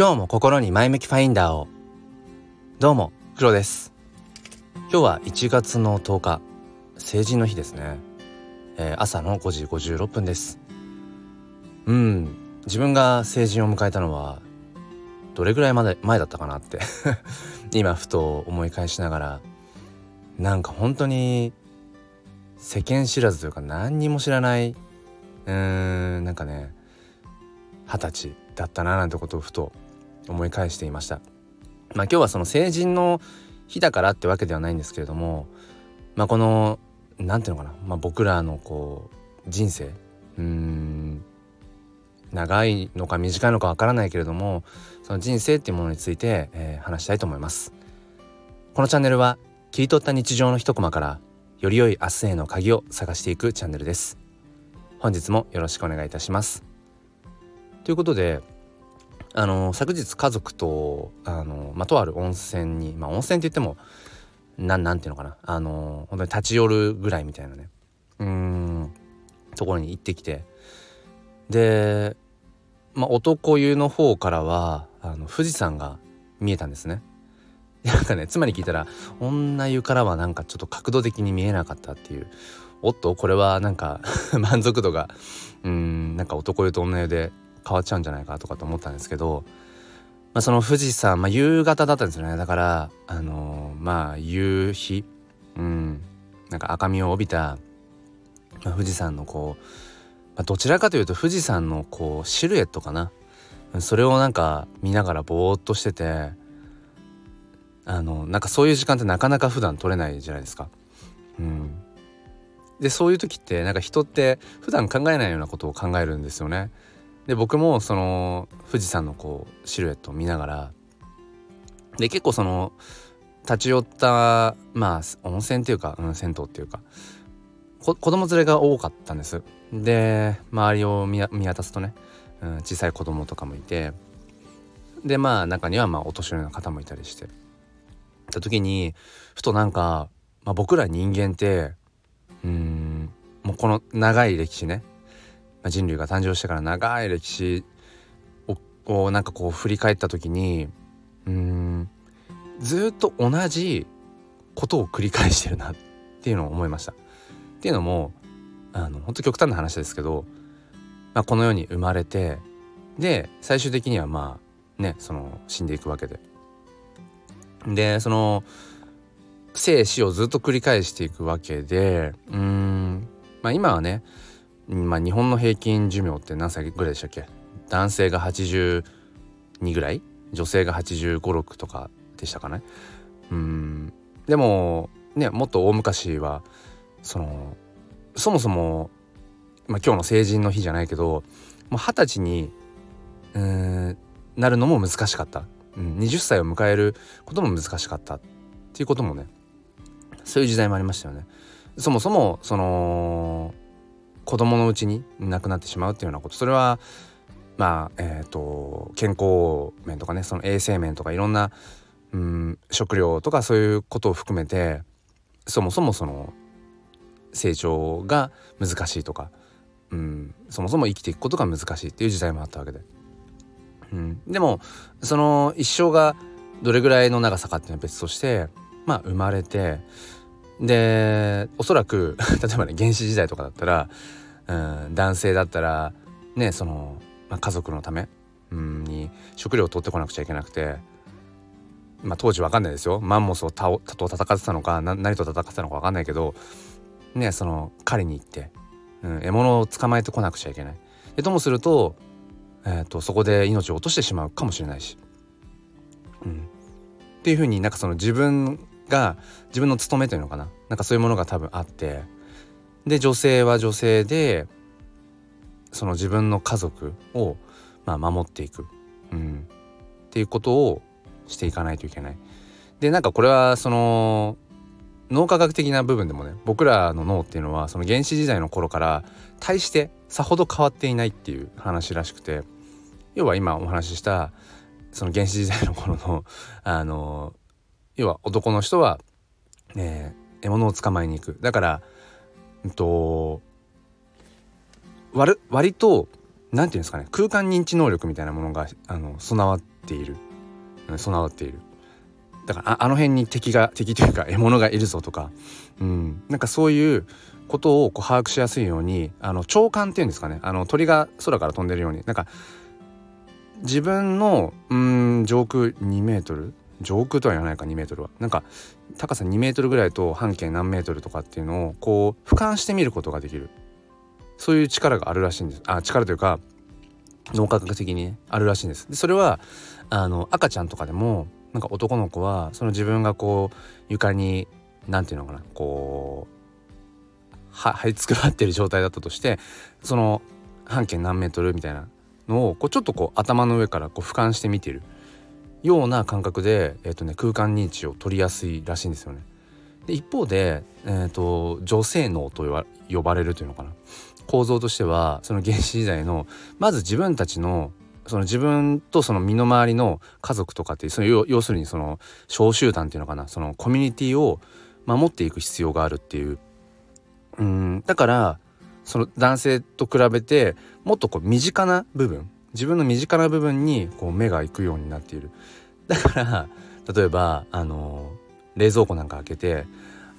今日も心に前向きファインダーを。どうも黒です。今日は1月の10日。成人の日ですね、えー、朝の5時56分です。うん自分が成人を迎えたのはどれぐらいまで前だったかなって。今ふと思い返しながらなんか本当に世間知らずというか何にも知らないうーんなんかね二十歳だったななんてことをふと思い返していました。まあ、今日はその成人の日だからってわけではないんですけれども、まあ、この何ていうのかな、まあ、僕らのこう人生うん長いのか短いのかわからないけれどもその人生っていうものについて、えー、話したいと思います。このチャンネルは切り取った日常の一コマからより良い明日への鍵を探していくチャンネルです。本日もよろしくお願いいたします。ということであの昨日家族とあの、まあ、とある温泉に、まあ、温泉って言ってもなんなんていうのかな。あの本当に立ち寄るぐらいみたいなね。うん。ところに行ってきて。で、まあ、男湯の方からはあの富士山が見えたんですね。なんかねつまり聞いたら女湯からはなんかちょっと角度的に見えなかったっていう。おっとこれはなんか 満足度がうんなんか男湯と女湯で変わっちゃうんじゃないかとかと思ったんですけど、まあ、その富士山、まあ、夕方だったんですよねだからあのー、まあ夕日うんなんか赤みを帯びた、まあ、富士山のこう、まあ、どちらかというと富士山のこうシルエットかなそれをなんか見ながらぼーっとしててあのなんかそういう時間ってなかなか普段取れないじゃないですか。うん、でそういう時ってなんか人って普段考えないようなことを考えるんですよね。で僕もその富士山のこうシルエットを見ながらで結構その立ち寄ったまあ温泉っていうか、うん、銭湯っていうか子供連れが多かったんです。で周りを見渡すとね、うん、小さい子供とかもいてでまあ中にはまあお年寄りの方もいたりして。た時にふとなんか、まあ、僕ら人間ってうんもうこの長い歴史ねあ、人類が誕生してから長い歴史ををなんかこう振り返った時にうんずっと同じことを繰り返してるなっていうのを思いました。っていうのもあの本当極端な話ですけど、まあ、この世に生まれてで最終的にはまあねその死んでいくわけで。でその生死をずっと繰り返していくわけでうんまあ今はねまあ、日本の平均寿命って何歳ぐらいでしたっけ？男性が82ぐらい？女性が8 5 6とかでしたかね？うんでもねもっと大昔はそのそもそも、まあ、今日の成人の日じゃないけど二十歳にうんなるのも難しかった、うん、20歳を迎えることも難しかったっていうこともねそういう時代もありましたよね。そもそもその子供のうちに亡くなってしまうっていうようなこと。それはまあえっ、ー、と健康面とかねその衛生面とかいろんなうん食料とかそういうことを含めてそもそもその成長が難しいとか、うん、そもそも生きていくことが難しいっていう時代もあったわけで、うん、でもその一生がどれぐらいの長さかっていうのは別としてまあ生まれてでおそらく 例えばね原始時代とかだったらうん男性だったらねその、まあ、家族のためうんに食料を取ってこなくちゃいけなくてまあ当時わかんないですよマンモスをたと戦ってたのか何と戦ってたのかわかんないけどねその狩りに行って、うん、獲物を捕まえてこなくちゃいけない。でともすると,、えーと、そこで命を落としてしまうかもしれないし。うん、っていうふうになんかその自分が自分の務めというのかななんかそういうものが多分あってで女性は女性でその自分の家族を、まあ、守っていく、うん、っていうことをしていかないといけない。でなんかこれはその脳科学的な部分でもね僕らの脳っていうのはその原始時代の頃から対してさほど変わっていないっていう話らしくて要は今お話ししたその原始時代の頃のあの要は男の人は、えー、獲物を捕まえに行く。だからうんと割割と何て言うんですかね空間認知能力みたいなものがあの備わっている、備わっている。だからああの辺に敵が敵というか獲物がいるぞとか、うん、なんかそういうことをこう把握しやすいようにあの長官っていうんですかね。あの鳥が空から飛んでるように。なんか自分のうん上空2メートル上空とは言わないか2メートルは。なんか高さ2メートルぐらいと半径何メートルとかっていうのをこう俯瞰してみることができる。そういう力があるらしいんです。あ力というか脳科学的に、ね、あるらしいんです。でそれはあの赤ちゃんとかでもなんか男の子はその自分がこう床に何て言うのかなこうは這いつくばってる状態だったとしてその半径何メートルみたいなのをこうちょっとこう頭の上からこう俯瞰して見てる。ような感覚で、えーとね、空間認知を取りやすいらしいんですよね。で一方で、えーと、女性脳と呼ばれるというのかな。構造としてはその原始時代のまず自分たちのその自分とその身の回りの家族とかっていうその要するにその小集団っていうのかな。そのコミュニティを守っていく必要があるっていう。うんだからその男性と比べてもっとこう身近な部分自分の身近な部分にこう目が行くようになっている。だから例えばあの冷蔵庫なんか開けて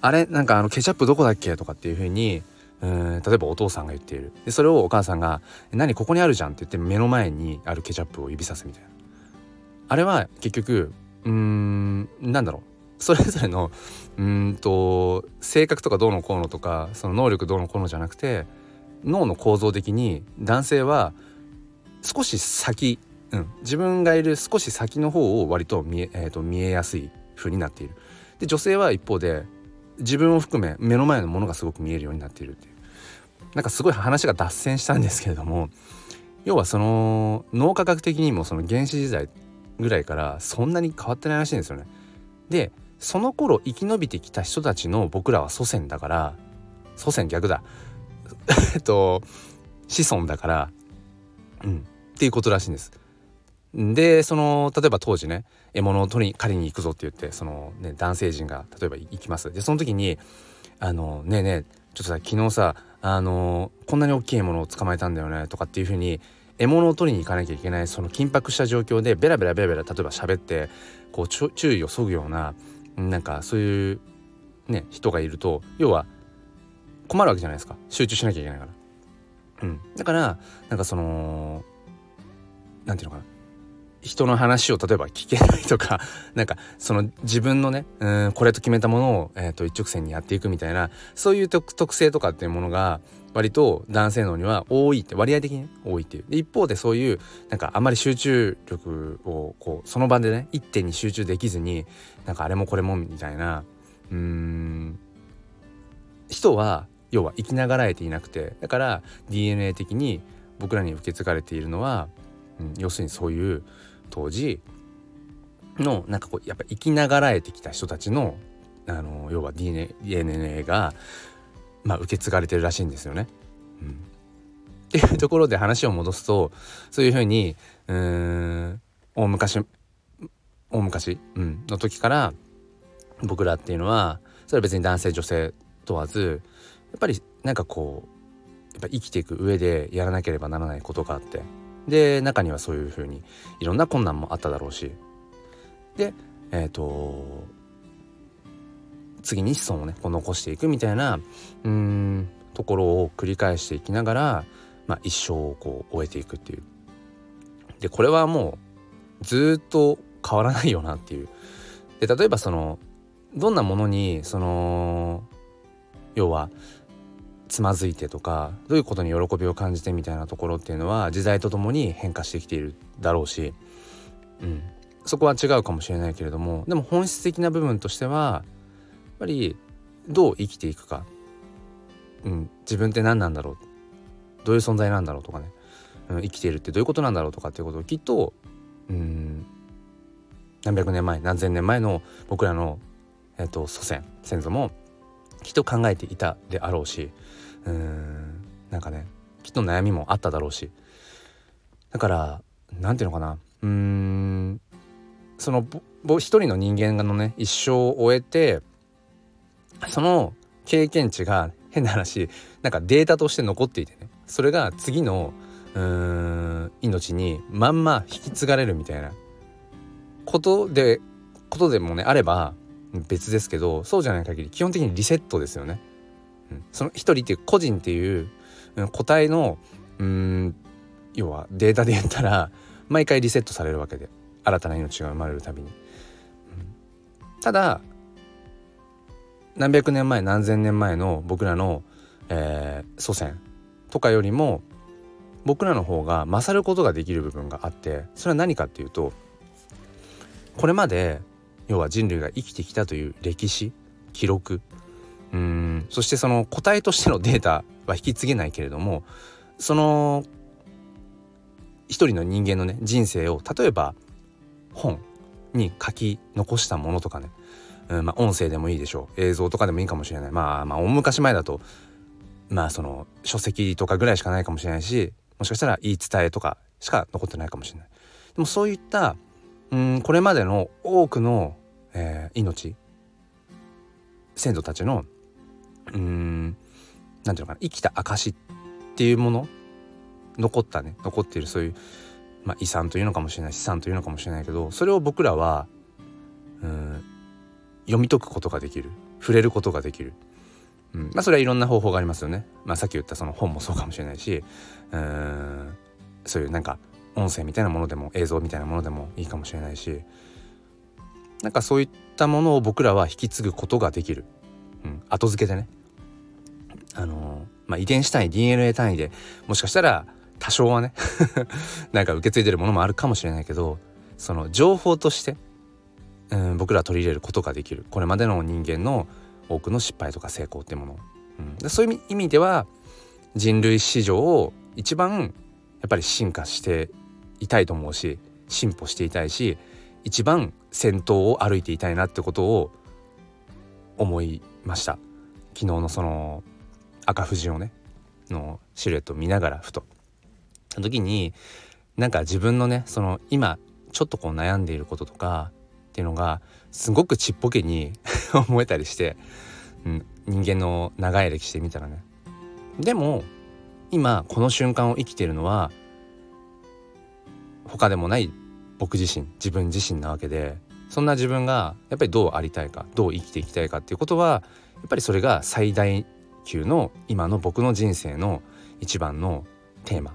あれなんかあのケチャップどこだっけ？とかっていう風にうん例えばお父さんが言っている。でそれをお母さんが「何？ここにあるじゃん」って言って目の前にあるケチャップを指さすみたいな。あれは結局うんなんだろう。それぞれのうんと性格とかどうのこうのとかその能力どうのこうのじゃなくて脳の構造的に男性は少し先、うん、自分がいる少し先の方を割と見え,、えーと、見えやすい風になっている。で女性は一方で自分を含め目の前のものがすごく見えるようになっているっていうなんかすごい話が脱線したんですけれども要はその脳科学的にもその原始時代ぐらいからそんなに変わってないらしいんですよね。でその頃生き延びてきた人たちの僕らは祖先だから祖先逆だ えっと子孫だからうんっていうことらしいんです。でその例えば当時ね獲物を取り狩りに行くぞって言ってその、ね、男性陣が例えば行きますでその時に「あのねえねえちょっとさ昨日さあのこんなに大きい獲物を捕まえたんだよね」とかっていうふうに獲物を取りに行かなきゃいけないその緊迫した状況でベラベラベラベラ例えば喋ってこう注意をそぐようななんかそういうね人がいると要は困るわけじゃないですか集中しなきゃいけないから。うん、だからなんかその何て言うのかな。人の話を例えば聞けないとか なんかその自分のねうんこれと決めたものを、えーと、一直線にやっていくみたいなそういう特性とかっていうものが割と男性脳には多いって割合的に、多いっていう。一方でそういうなんかあまり集中力をこうその場でね一点に集中できずになんかあれもこれもみたいなうん人は要は生きながらえていなくてだから DNA 的に僕らに受け継がれているのは、うん、要するにそういう当時のなんかこうやっぱ生きながらえてきた人たちのあの要は DNA, DNA が、まあ、受け継がれてるらしいんですよね。うん、っていうところで話を戻すとそういうふうにうん大昔大昔、うん、の時から僕らっていうのはそれは別に男性女性問わずやっぱりなんかこうやっぱ生きていく上でやらなければならないことがあってで中にはそういうふうにいろんな困難もあっただろうしでえっ、ー、と次に子孫をねこう残していくみたいなうんところを繰り返していきながら、まあ、一生をこう終えていくっていう。でこれはもうずっと変わらないよなっていう。で例えばそのどんなものにその要はつまずいてとかどういうことに喜びを感じてみたいなところっていうのは時代とともに変化してきているだろうし、うん、そこは違うかもしれないけれどもでも本質的な部分としてはやっぱりどう生きていくか、うん、自分って何なんだろう。どういう存在なんだろうとかね、うん、生きているってどういうことなんだろうとかっていうことをきっと、うん、何百年前何千年前の僕らの、えーと祖先先祖もきっと考えていたであろうしうん。なんかねきっと悩みもあっただろうし。だから何て言うのかな。うーん。その一人の人間のね一生を終えてその経験値が変な話なんかデータとして残っていてね。それが次のうーん命にまんま引き継がれるみたいな。ことでことでもねあれば別ですけどそうじゃない限り基本的にリセットですよね。その一人っていう個人っていう個体のうん要はデータで言ったら毎回リセットされるわけで新たな命が生まれるたびに。ただ何百年前何千年前の僕らの、えー、祖先とかよりも僕らの方が勝ることができる部分があってそれは何かっていうとこれまで要は人類が生きてきたという歴史記録うん。そしてその個体としてのデータは引き継げないけれどもその一人の人間のね人生を例えば本に書き残したものとかね、うんまあ、音声でもいいでしょう。映像とかでもいいかもしれない。まあまあ大昔前だとまあその書籍とかぐらいしかないかもしれないしもしかしたら言い伝えとかしか残ってないかもしれない。でもそういったうんこれまでの多くの、えー、命先祖たちのうん。なんていうのかな。生きた証っていうもの。残ったね。残っているそういう、まあ、遺産というのかもしれない資産というのかもしれないけどそれを僕らはうん読み解くことができる。触れることができる、うん。まあ、それはいろんな方法がありますよね、まあ、さっき言ったその本もそうかもしれないしうん。そういうなんか音声みたいなものでも映像みたいなものでもいいかもしれないしなんかそういったものを僕らは引き継ぐことができる、うん、後付けでね。あのまあ、遺伝子単位 DNA 単位でもしかしたら多少はね なんか受け継いでるものもあるかもしれないけどその情報として、うん、僕ら取り入れることができる。これまでの人間の多くの失敗とか成功っていうもの、うん、そういう意味では人類史上一番やっぱり進化していたいと思うし進歩していたいし一番先頭を歩いていたいなってことを思いました。昨日のその赤富士をねのシルエットを見ながらふと。その時になんか自分のねその今ちょっとこう悩んでいることとかっていうのがすごくちっぽけに 思えたりして、うん、人間の長い歴史で見たらね。でも今この瞬間を生きているのは他でもない僕自身自分自身なわけでそんな自分がやっぱりどうありたいかどう生きていきたいかっていうことはやっぱりそれが最大級の今の僕の人生の一番のテーマ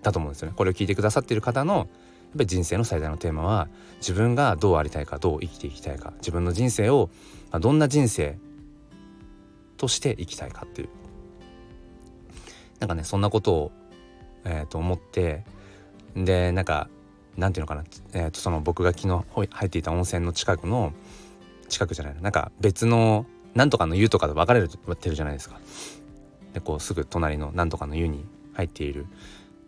だと思うんですよね。これを聞いてくださっている方のやっぱり人生の最大のテーマは自分がどうありたいかどう生きていきたいか自分の人生をどんな人生として生きたいかっていうなんかねそんなことを、えー、と思ってでなんかなんていうのかな、えー、とその僕が昨日入っていた温泉の近くの近くじゃないなんか別のなんとかの湯とかで分かれてるじゃないですか。でこうすぐ隣のなんとかの湯に入っている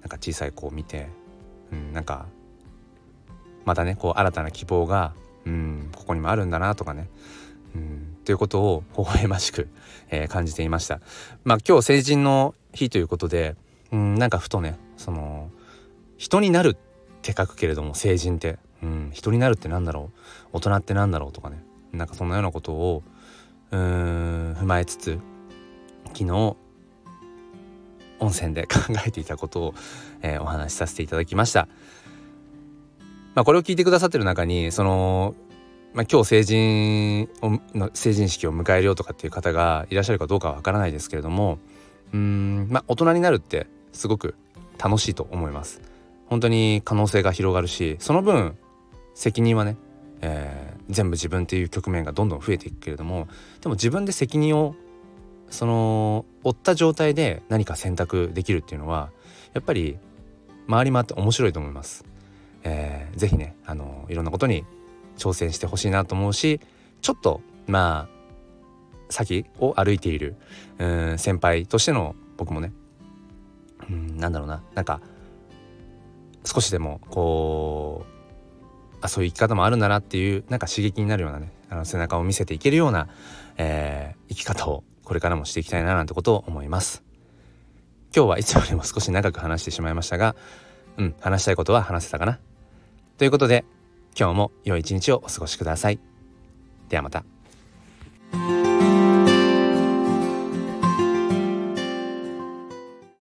なんか小さい子を見て、うん、なんかまたねこう新たな希望が、うん、ここにもあるんだなとかね、うん、ということを微笑ましく、えー、感じていました。まあ今日成人の日ということで、うん、なんかふとねその人になるって書くけれども成人って、うん、人になるってなんだろう？大人ってなんだろうとかね。なんかそんなようなことをうーん踏まえつつ昨日温泉で考えていたことを、えー、お話しさせていただきました。まあ、これを聞いてくださってる中にその、まあ、今日成人をの成人式を迎えるよとかっていう方がいらっしゃるかどうかはわからないですけれどもうんまあ大人になるってすごく楽しいと思います。本当に可能性が広がるしその分責任はね、えー、全部自分っていう局面がどんどん増えていくけれどもでも自分で責任をその負った状態で何か選択できるっていうのはやっぱり回り回って面白いと思います。えー、ぜひねあのいろんなことに挑戦してほしいなと思うしちょっとまあ先を歩いているうん先輩としての僕もねうんなんだろうななんか少しでもこうあそういう生き方もあるんだなっていうなんか刺激になるようなねあの背中を見せていけるような、えー、生き方をこれからもしていきたいななんてことを思います。今日はいつよりも少し長く話してしまいましたが、うん、話したいことは話せたかな。ということで、今日も良い一日をお過ごしください。ではまた。